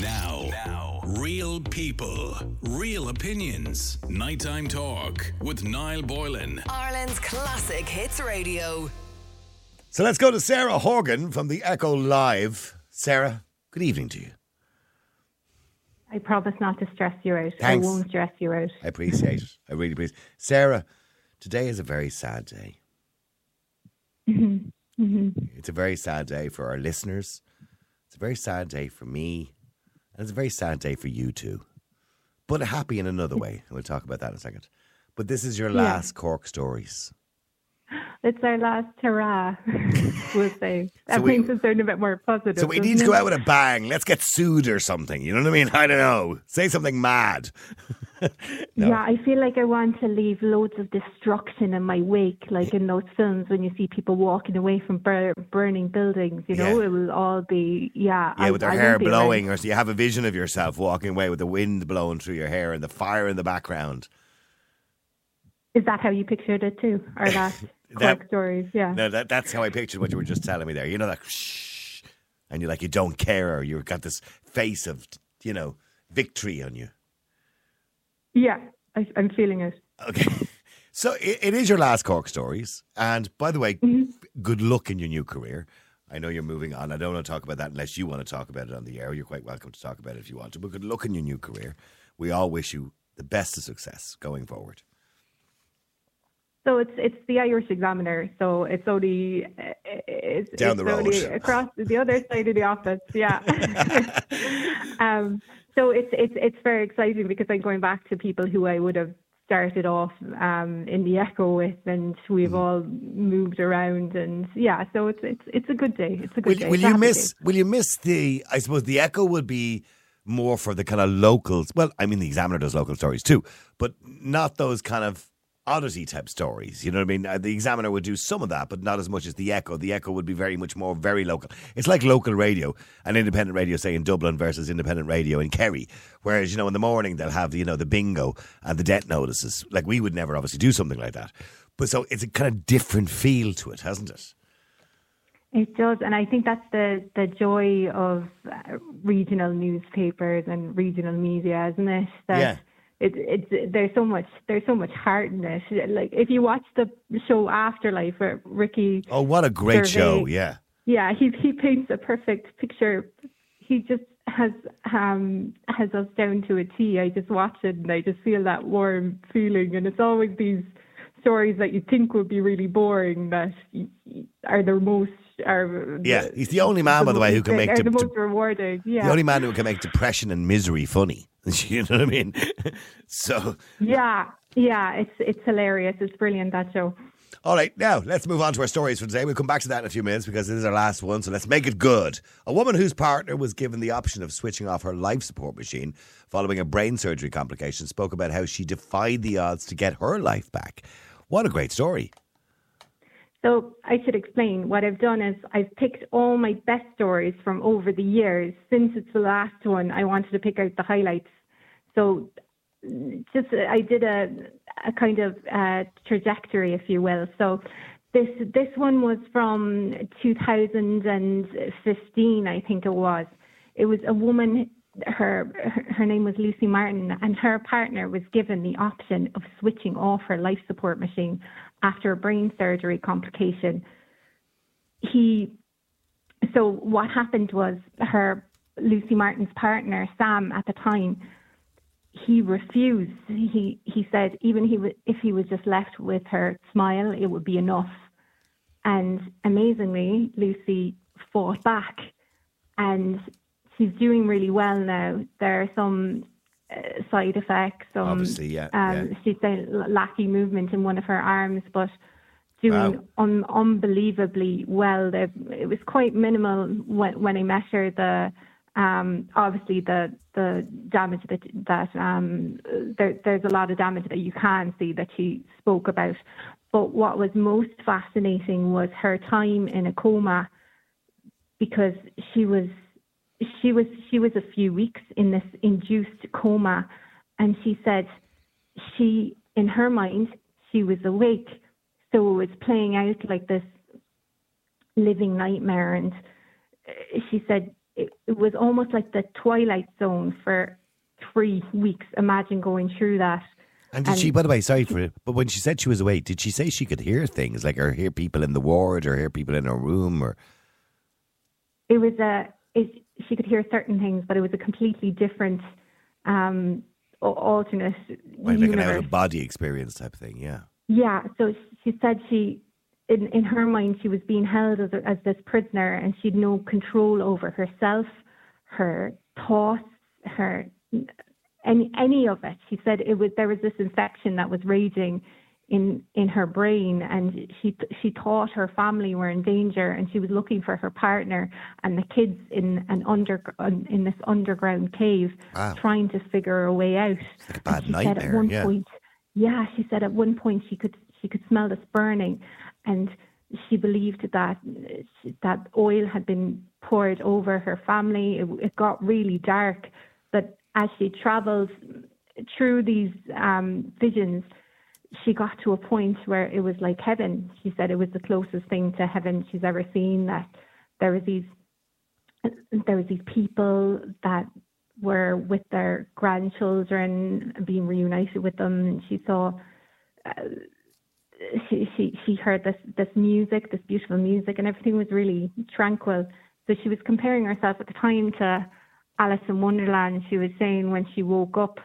Now, now, real people, real opinions. Nighttime talk with Niall Boylan. Ireland's classic hits radio. So let's go to Sarah Horgan from the Echo Live. Sarah, good evening to you. I promise not to stress you out. Thanks. I won't stress you out. I appreciate it. I really appreciate it. Sarah, today is a very sad day. Mm-hmm. Mm-hmm. It's a very sad day for our listeners. It's a very sad day for me. And it's a very sad day for you too. But happy in another way. We'll talk about that in a second. But this is your Yeah. last Cork Stories. It's our last hurrah, we'll say. That So we- makes it sound a bit more positive. So we need to it? go out with a bang. Let's get sued or something. You know what I mean? I don't know. Say something mad. No. Yeah, I feel like I want to leave loads of destruction in my wake, like in those films when you see people walking away from bur- burning buildings. You know, Yeah. it will all be yeah. Yeah, I- with their I hair blowing, or so you have a vision of yourself walking away with the wind blowing through your hair and the fire in the background. Is that how you pictured it too, or that That- stories? Yeah. No, that, that's how I pictured what you were just telling me there. You know that shh, and you're like you don't care, or you've got this face of you know victory on you. Yeah, I, I'm feeling it. Okay, so it, it is your last Cork stories, and by the way, Mm-hmm. good luck in your new career. I know you're moving on. I don't want to talk about that unless you want to talk about it on the air. You're quite welcome to talk about it if you want to. But good luck in your new career. We all wish you the best of success going forward. So it's it's the Irish Examiner. So it's only uh, it's, Down the it's road. across the other side of the office. Yeah. um, so it's it's it's very exciting because I'm going back to people who I would have started off um, in the Echo with, and we've Mm-hmm. all moved around, and yeah. So it's it's it's a good day. It's a good Will, day. will you miss? day. Will you miss the? I suppose the Echo would be more for the kind of locals. Well, I mean, the Examiner does local stories too, but not those kind of oddity type stories. You know what I mean? Uh, The Examiner would do some of that, but not as much as the Echo. The Echo would be very much more very local. It's like local radio and independent radio, say in Dublin versus independent radio in Kerry. Whereas you know in the morning they'll have you know the bingo and the debt notices. Like we would never obviously do something like that. But so it's a kind of different feel to it, hasn't it? It does, and I think that's the the joy of uh, regional newspapers and regional media, isn't it? That Yeah. It, it's there's so much there's so much heart in it. Like if you watch the show Afterlife, where Ricky, Oh, what a great Gervais. show! Yeah. yeah, he he paints a perfect picture. He just has um has us down to a T. I just watch it and I just feel that warm feeling, and it's always these stories that you think would be really boring that are the most are Yeah, he's the only man, by the way, who can make de- the most rewarding. Yeah, the only man who can make depression and misery funny. You know what I mean? so, yeah, yeah. It's it's hilarious. It's brilliant that show. all right, now let's move on to our stories for today. We'll come back to that in a few minutes because this is our last one. So let's make it good. A woman whose partner was given the option of switching off her life support machine following a brain surgery complication spoke about how she defied the odds to get her life back. What a great story! So I should explain. What I've done is I've picked all my best stories from over the years. Since it's the last one, I wanted to pick out the highlights. So just I did a a kind of uh, trajectory, if you will. So this this one was from 2015, I think it was. It was a woman. Her her name was Lucy Martin, and her partner was given the option of switching off her life support machine after a brain surgery complication. He so what happened was her Lucy Martin's partner Sam at the time he refused. He he said even he w- if he was just left with her smile, it would be enough. And amazingly, Lucy fought back, and she's doing really well now. There are some side effects. Obviously, yeah, Um, yeah. She's lacking movement in one of her arms, but doing Wow. un- unbelievably well. There- It was quite minimal when, when I met her. The um, obviously the the damage that that um, there, there's a lot of damage that you can see that she spoke about. But what was most fascinating was her time in a coma because she was she was she was a few weeks in this induced coma and she said she in her mind she was awake so it was playing out like this living nightmare and she said it, it was almost like the twilight zone for three weeks. Imagine going through that. And did she, by the way, sorry for it, but when she said she was awake, did she say she could hear things, like or hear people in the ward or hear people in her room or? It was a, it, she could hear certain things, but it was a completely different, um, alternate Like, like an out of body experience type thing, yeah. Yeah, so she said she, in in her mind, she was being held as a, as this prisoner, and she'd no control over herself, her thoughts, her any any of it. She said it was there was this infection that was raging in in her brain, and she she thought her family were in danger, and she was looking for her partner and the kids in an under in this underground cave, Wow. trying to figure a way out. like a bad And she said nightmare, at one yeah. point, yeah, she said at one point she could she could smell this burning, and she believed that that oil had been poured over her family. It, it got really dark, but as she travelled through these um, visions, she got to a point where it was like heaven. She said it was the closest thing to heaven she's ever seen. That there was these there was these people that were with their grandchildren being reunited with them. She saw uh, she, she she heard this this music, this beautiful music, and everything was really tranquil. So she was comparing herself at the time to Alice in Wonderland. She was saying when she woke up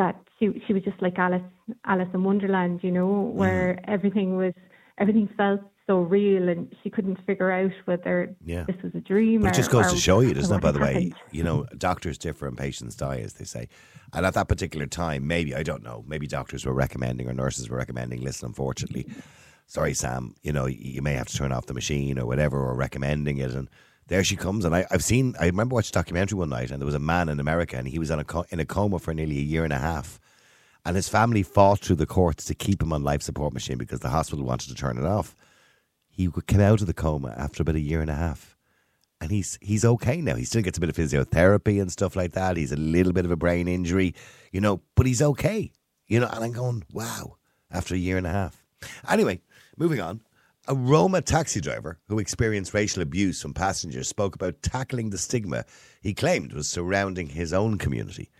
that she she was just like Alice Alice in Wonderland, you know, mm. where everything was everything felt so real, and she couldn't figure out whether Yeah. this was a dream. But it just goes or- to show you, doesn't it, by the had way? You know, doctors differ and patients die, as they say. And at that particular time, maybe, I don't know, maybe doctors were recommending or nurses were recommending, listen, unfortunately, sorry, Sam, you know, you may have to turn off the machine or whatever, or recommending it. And there she comes. And I, I've seen, I remember watching a documentary one night, and there was a man in America, and he was a in a coma for nearly a year and a half. And his family fought through the courts to keep him on life support machine because the hospital wanted to turn it off. He came out of the coma after about a year and a half and he's he's okay now. He still gets a bit of physiotherapy and stuff like that. He's a little bit of a brain injury, you know, but he's okay. You know, and I'm going, wow, after a year and a half. Anyway, moving on. A Roma taxi driver who experienced racial abuse from passengers spoke about tackling the stigma he claimed was surrounding his own community.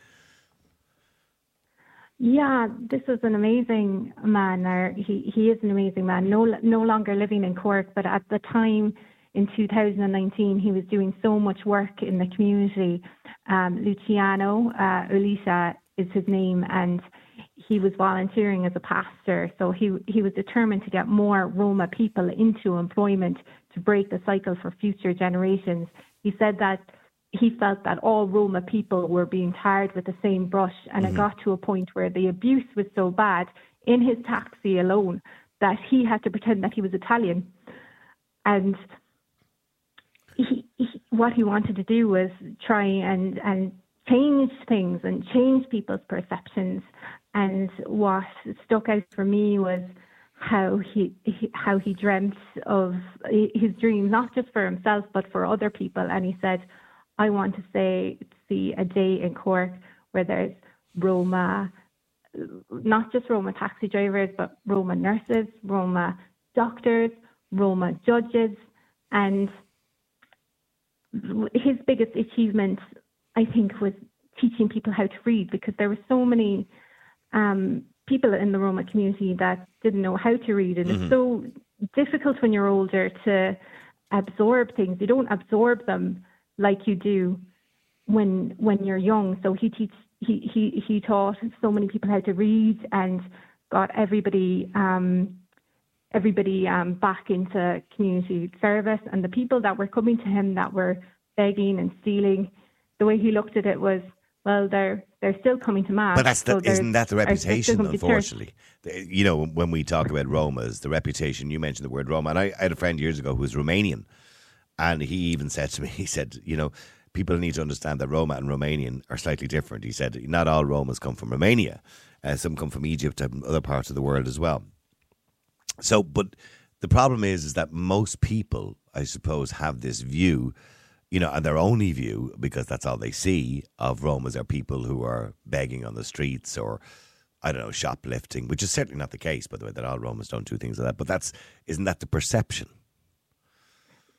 Yeah, this was an amazing man. He he is an amazing man. No no longer living in Cork, but at the time in 2019, he was doing so much work in the community. Um, Luciano uh, Ulisa is his name, and he was volunteering as a pastor. So he he was determined to get more Roma people into employment to break the cycle for future generations. He said that he felt that all Roma people were being tarred with the same brush, and it mm-hmm. got to a point where the abuse was so bad in his taxi alone that he had to pretend that he was Italian, and he, he, what he wanted to do was try and and change things and change people's perceptions. And what stuck out for me was how he, he how he dreamt of his dreams, not just for himself but for other people. And he said, "I want to say see a day in Cork where there's Roma." Not just Roma taxi drivers, but Roma nurses, Roma doctors, Roma judges, and his biggest achievement, I think, was teaching people how to read because there were so many um, people in the Roma community that didn't know how to read, and it's so difficult when you're older to absorb things. You don't absorb them like you do when when you're young. So he teach he he he taught so many people how to read and got everybody um, everybody um, back into community service. And the people that were coming to him that were begging and stealing, the way he looked at it was, well, they're they're still coming to mass. But that's the, so isn't that the are- they're still reputation, coming to church. unfortunately? You know, when we talk about Romas, the reputation, you mentioned the word Roma, and I, I had a friend years ago who was Romanian, and he even said to me, he said, you know, people need to understand that Roma and Romanian are slightly different. He said, not all Romas come from Romania, uh, some come from Egypt and other parts of the world as well. So, but the problem is, is that most people, I suppose, have this view, you know, and their only view, because that's all they see of Romas are people who are begging on the streets or, I don't know, shoplifting, which is certainly not the case, by the way, that all Romas don't do things like that. But that's, isn't that the perception?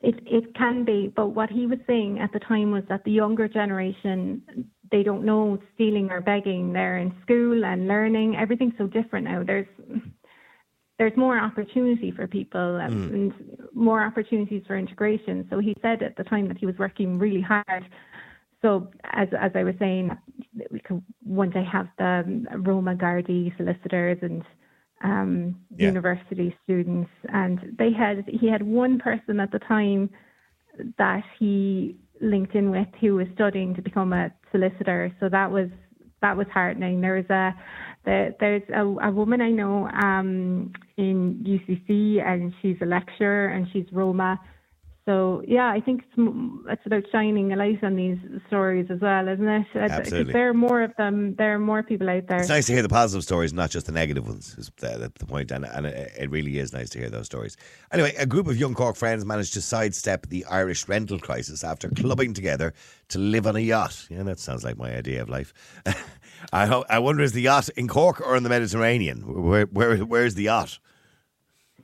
It it can be, but what he was saying at the time was that the younger generation they don't know stealing or begging. They're in school and learning. Everything's so different now. There's there's more opportunity for people and, mm. and more opportunities for integration. So he said at the time that he was working really hard. So as as I was saying, we could one day have the Roma Gardaí solicitors and um, yeah. university students, and they had he had one person at the time that he linked in with who was studying to become a solicitor. So that was that was heartening. There was a the, there's a, a woman I know um, in UCC, and she's a lecturer, and she's Roma, so yeah, I think it's it's about shining a light on these stories as well, isn't it? Absolutely. There are more of them. There are more people out there. It's nice to hear the positive stories, not just the negative ones. Is the, the point, and, and it really is nice to hear those stories. Anyway, a group of young Cork friends managed to sidestep the Irish rental crisis after clubbing together to live on a yacht. Yeah, that sounds like my idea of life. I ho- I wonder is the yacht in Cork or in the Mediterranean? Where where where's the yacht?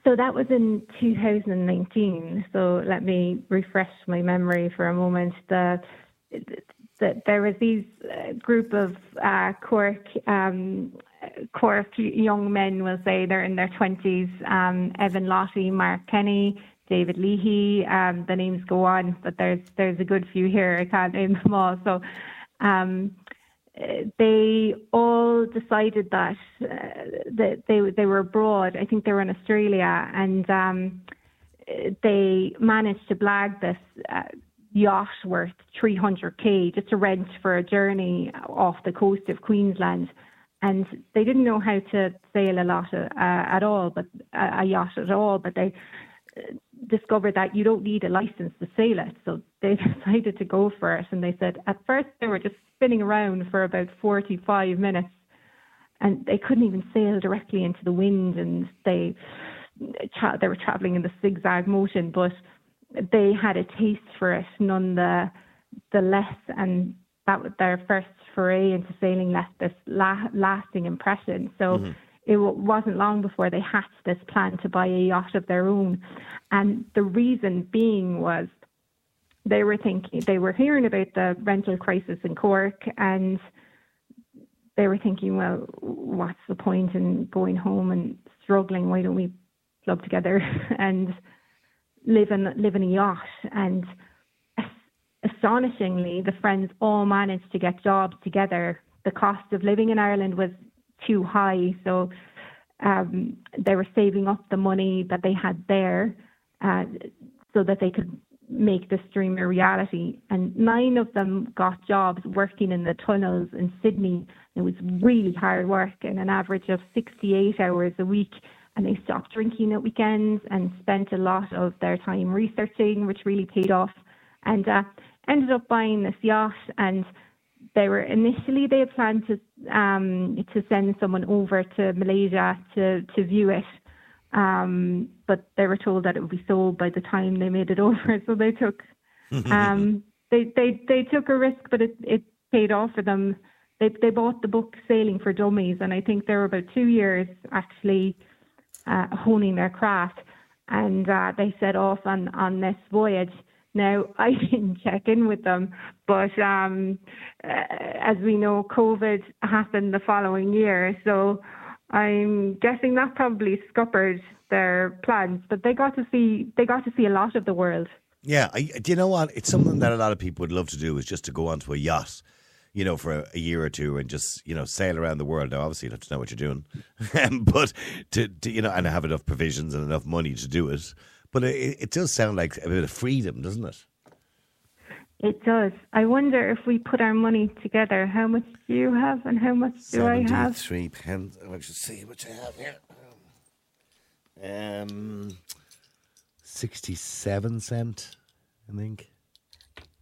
So that was in 2019. So let me refresh my memory for a moment. The, the there was these uh, group of uh, Cork um, Cork young men. We'll say they're in their 20s. Um, Evan Lottie, Mark Kenny, David Leahy. Um, the names go on, but there's there's a good few here. I can't name them all. So. Um, they all decided that uh, that they they were abroad. I think they were in Australia, and um, they managed to blag this uh, yacht worth 300k just to rent for a journey off the coast of Queensland. And they didn't know how to sail a lot uh, at all, but uh, a yacht at all. But they discovered that you don't need a license to sail it. So they decided to go for it. And they said at first they were just spinning around for about 45 minutes. And they couldn't even sail directly into the wind. And they they were traveling in the zigzag motion but they had a taste for it none the the less. And that was their first foray into sailing left this la- lasting impression. So mm-hmm it wasn't long before they hatched this plan to buy a yacht of their own. And the reason being was they were thinking, they were hearing about the rental crisis in Cork and they were thinking, well, what's the point in going home and struggling? Why don't we club together and live in, live in a yacht? And astonishingly, the friends all managed to get jobs together. The cost of living in Ireland was too high. So um, they were saving up the money that they had there uh, so that they could make this dream a reality. And nine of them got jobs working in the tunnels in Sydney. It was really hard work and an average of 68 hours a week. And they stopped drinking at weekends and spent a lot of their time researching, which really paid off. And uh, ended up buying this yacht and they were initially they had planned to um, to send someone over to Malaysia to to view it, um, but they were told that it would be sold by the time they made it over. So they took um, they they they took a risk, but it it paid off for them. They they bought the book Sailing for Dummies, and I think they were about two years actually uh, honing their craft, and uh, they set off on on this voyage. Now, I didn't check in with them, but um, uh, as we know, COVID happened the following year. So I'm guessing that probably scuppered their plans, but they got to see they got to see a lot of the world. Yeah, I, do you know what? It's something that a lot of people would love to do is just to go onto a yacht, you know, for a, a year or two and just you know sail around the world. Now, obviously, you have to know what you're doing, but to, to you know and have enough provisions and enough money to do it. But it, it does sound like a bit of freedom, doesn't it? It does. I wonder if we put our money together, how much do you have and how much do I have? Three pence. I should see what I have here. Um, sixty-seven cent, I think.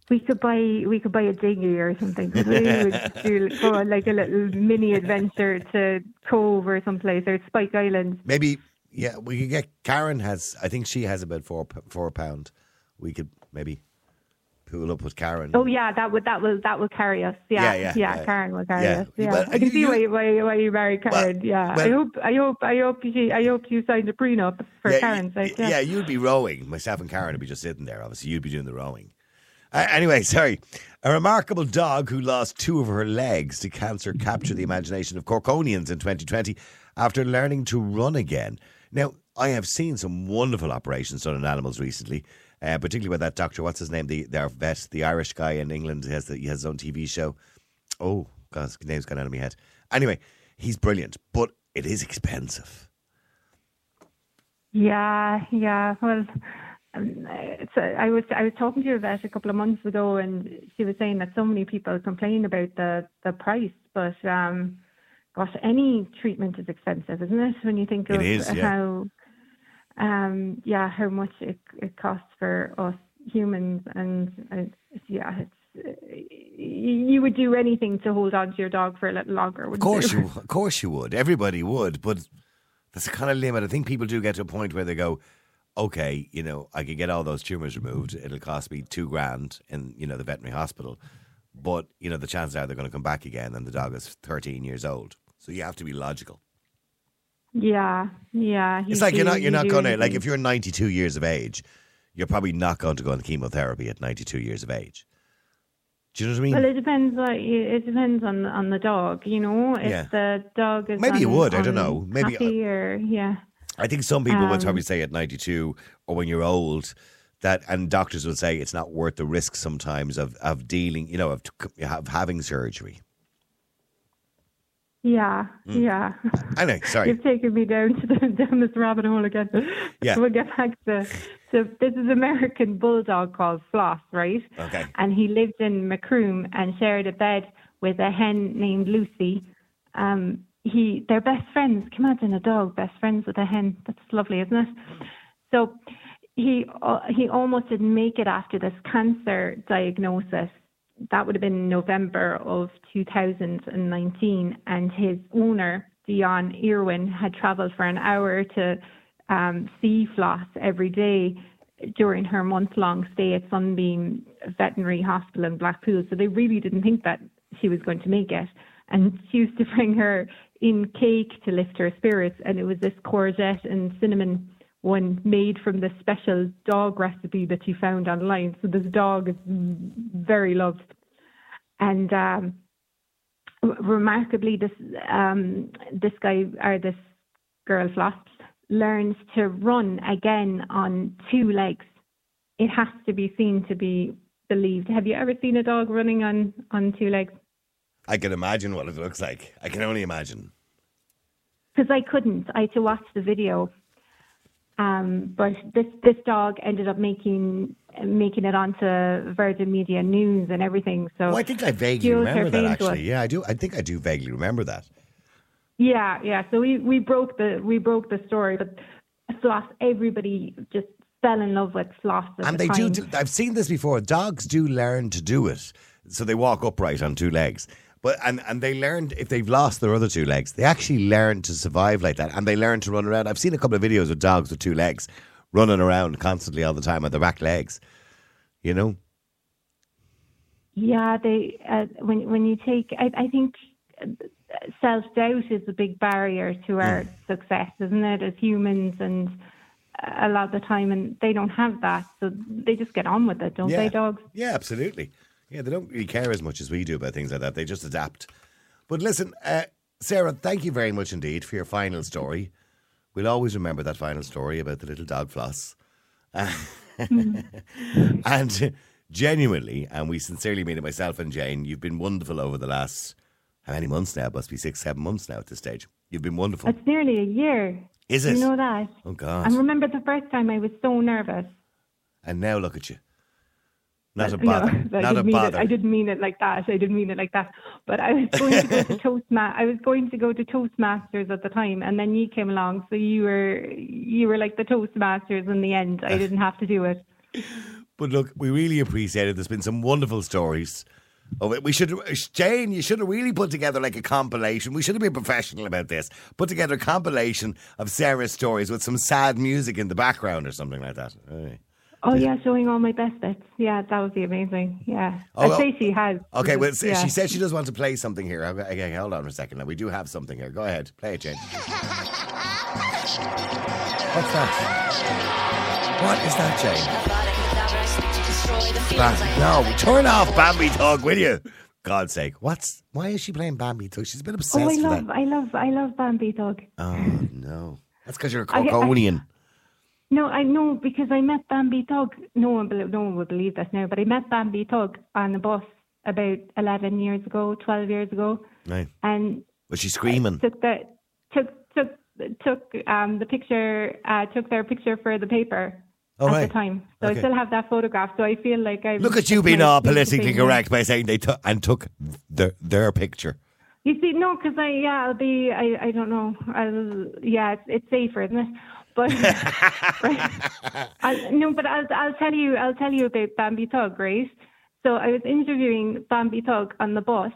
We could buy we could buy a dinghy or something. we would do go on like a little mini adventure to Cobh or someplace or Spike Island. Maybe yeah, we could get Karen has. I think she has about four four pound. We could maybe pool up with Karen. Oh yeah, that would that will that will carry us. Yeah, Yeah, yeah, yeah. Karen will carry Yeah. us. Yeah, Well, I can you- see why you, why, why you married Karen. yeah, I hope I hope I hope you I hope you signed a prenup for yeah, Karen's sake. yeah. Yeah. you'd be rowing. Myself and Karen would be just sitting there. Obviously, you'd be doing the rowing. Uh, anyway, sorry. A remarkable dog who lost two of her legs to cancer captured the imagination of Corkonians in 2020 after learning to run again. Now, I have seen some wonderful operations done on animals recently, uh, particularly with that doctor. What's his name? The their vet, the Irish guy in England. He has the, he has his own TV show. Oh, God, his name's gone out of my head. Anyway, he's brilliant, but it is expensive. Yeah, yeah. Well, um, a, I was I was talking to your vet a couple of months ago, and she was saying that so many people complain about the the price, but um, gosh, any treatment is expensive, isn't it? When you think of is, yeah. how, um, yeah, how much it it costs for us humans, and uh, yeah, it's. You would do anything to hold on to your dog for a little longer. Of course you? you, of course you would. Everybody would, but there's a kind of limit. I think people do get to a point where they go, okay, you know, I could get all those tumors removed. It'll cost me two grand in you know the veterinary hospital, but you know the chances are they're going to come back again, and the dog is 13 years old. So you have to be logical. Yeah, yeah. It's you like you're not you're not going to like if you're 92 years of age, you're probably not going to go on chemotherapy at 92 years of age. Do you know what I mean? Well, it depends. Like, it depends on on the dog. You know, if Yeah. the dog is Maybe you un- would, I don't know. Maybe- or yeah. I think some people would Um, probably say at 92 or when you're old that, and doctors would say it's not worth the risk sometimes of, of dealing, you know, of, of having surgery. Yeah, Hmm. yeah. Anyway, sorry. You've taken me down to the, down this rabbit hole again. Yeah. We'll get back to. So this is American bulldog called Floss, right? Okay. And he lived in Macroom and shared a bed with a hen named Lucy. Um, he, they're best friends. Can you imagine a dog best friends with a hen? That's lovely, isn't it? So he uh, he almost didn't make it after this cancer diagnosis. That would have been November of 2019, and his owner Dion Irwin had travelled for an hour to um, see Floss every day during her month-long stay at Sunbeam Veterinary Hospital in Blackpool. So they really didn't think that she was going to make it. And she used to bring her in cake to lift her spirits, and it was this courgette and cinnamon one made from the special dog recipe that she found online. So this dog is very loved. And um, remarkably, this um, this guy or this girl Floss learns to run again on two legs. It has to be seen to be believed. Have you ever seen a dog running on on two legs? I can imagine what it looks like. I can only imagine. because I couldn't. I had to watch the video. Um, but this this dog ended up making making it onto Virgin Media News and everything. So Oh, I think I vaguely remember that fame to us. actually. Yeah, I do. I think I do vaguely remember that. Yeah, yeah. So we, we broke the we broke the story, but Floss, everybody just fell in love with Floss. And the they do, time. do. I've seen this before. Dogs do learn to do it, so they walk upright on two legs. But and and they learned if they've lost their other two legs, they actually learn to survive like that, and they learn to run around. I've seen a couple of videos of dogs with two legs running around constantly all the time on their back legs. You know, Yeah, they uh, when when you take, I, I think self doubt is a big barrier to our Hmm. success, isn't it? As humans, and a lot of the time, and they don't have that, so they just get on with it, don't yeah, they, dogs? Yeah, absolutely. Yeah, they don't really care as much as we do about things like that. They just adapt. But listen, uh, Sarah, thank you very much indeed for your final story. We'll always remember that final story about the little dog floss. and uh, genuinely, and we sincerely mean it, myself and Jane, you've been wonderful over the last, how many months now? It must be six, seven months now at this stage. You've been wonderful. It's nearly a year. Is it? You know that? Oh, God. And remember the first time I was so nervous. And now look at you. Not a bother. I Not a didn't mean bother. It. I didn't mean it like that. I didn't mean it like that. But I was going to go to Toastma- I was going to go to Toastmasters at the time, and then you came along. So you were you were like the Toastmasters in the end. I didn't have to do it. But look, we really appreciate it. There's been some wonderful stories. Oh, we should, Jane, you should have really put together like a compilation. We should have been professional about this. Put together a compilation of Sarah's stories with some sad music in the background or something like that. Oh yeah, showing all my best bits. Yeah, that would be amazing. Yeah, Oh, I'd say she has. Okay, well, yeah. she said she does want to play something here. Okay, hold on for a second. Now we do have something here. Go ahead, play it, Jane. What's that? What is that, Jane? No, turn off Bambi Thug, will you? God's sake, what's why is she playing Bambi Thug? She's been obsessed Oh, I love. I love, I love Bambi Thug. Oh no, that's because you're a Corkonian. No, I know because I met Bambi Thug. No one, no one would believe this now, but I met Bambi Thug on the bus about eleven years ago, twelve years ago, Right. and Was she screaming? took the took took took um the picture, uh, took their picture for the paper Oh, at right. the time. So Okay. I still have that photograph. So I feel like I Look at you being all politically correct by saying they took and took their their picture. You see, no, because I yeah, I'll be I I don't know. I'll yeah, it's, it's safer, isn't it? But I, no, but I'll I'll tell you I'll tell you about Bambi Thug, right? So I was interviewing Bambi Thug on the bus,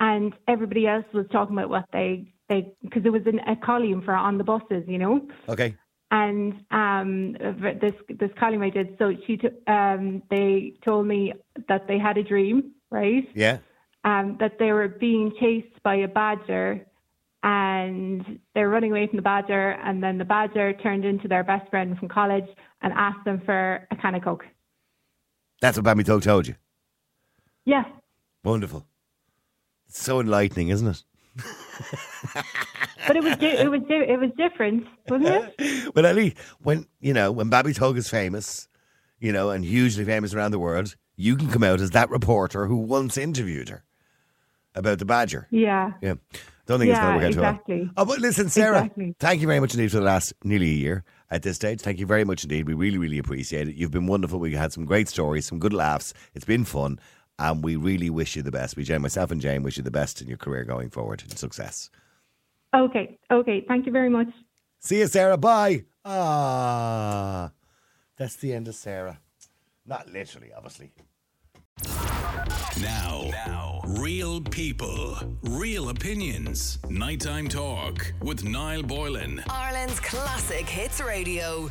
and everybody else was talking about what they they because it was an, a column for on the buses, you know Okay. and um, this this column I did. So she t- um, they told me that they had a dream, right? Yeah. Um, that they were being chased by a badger, and they're running away from the badger, and then the badger turned into their best friend from college and asked them for a can of coke. That's what Bambi Thug told you. Yeah, Wonderful. It's so enlightening, isn't it? but it was di- it was di- it was different, wasn't it? Well, at least when you know when Bambi Thug is famous, you know, and hugely famous around the world, you can come out as that reporter who once interviewed her about the badger. Yeah. Yeah, don't think it's going to work out too well. exactly. Oh, but listen, Sarah, Exactly. thank you very much indeed for the last nearly a year at this stage. Thank you very much indeed. We really, really appreciate it. You've been wonderful. We had some great stories, some good laughs. It's been fun. And we really wish you the best. We, Jane, myself and Jane, wish you the best in your career going forward and success. Okay. Okay. Thank you very much. See you, Sarah. Bye. Ah, that's the end of Sarah. Not literally, obviously. Now, now, real people, real opinions. Nighttime talk with Niall Boylan. Ireland's classic hits radio.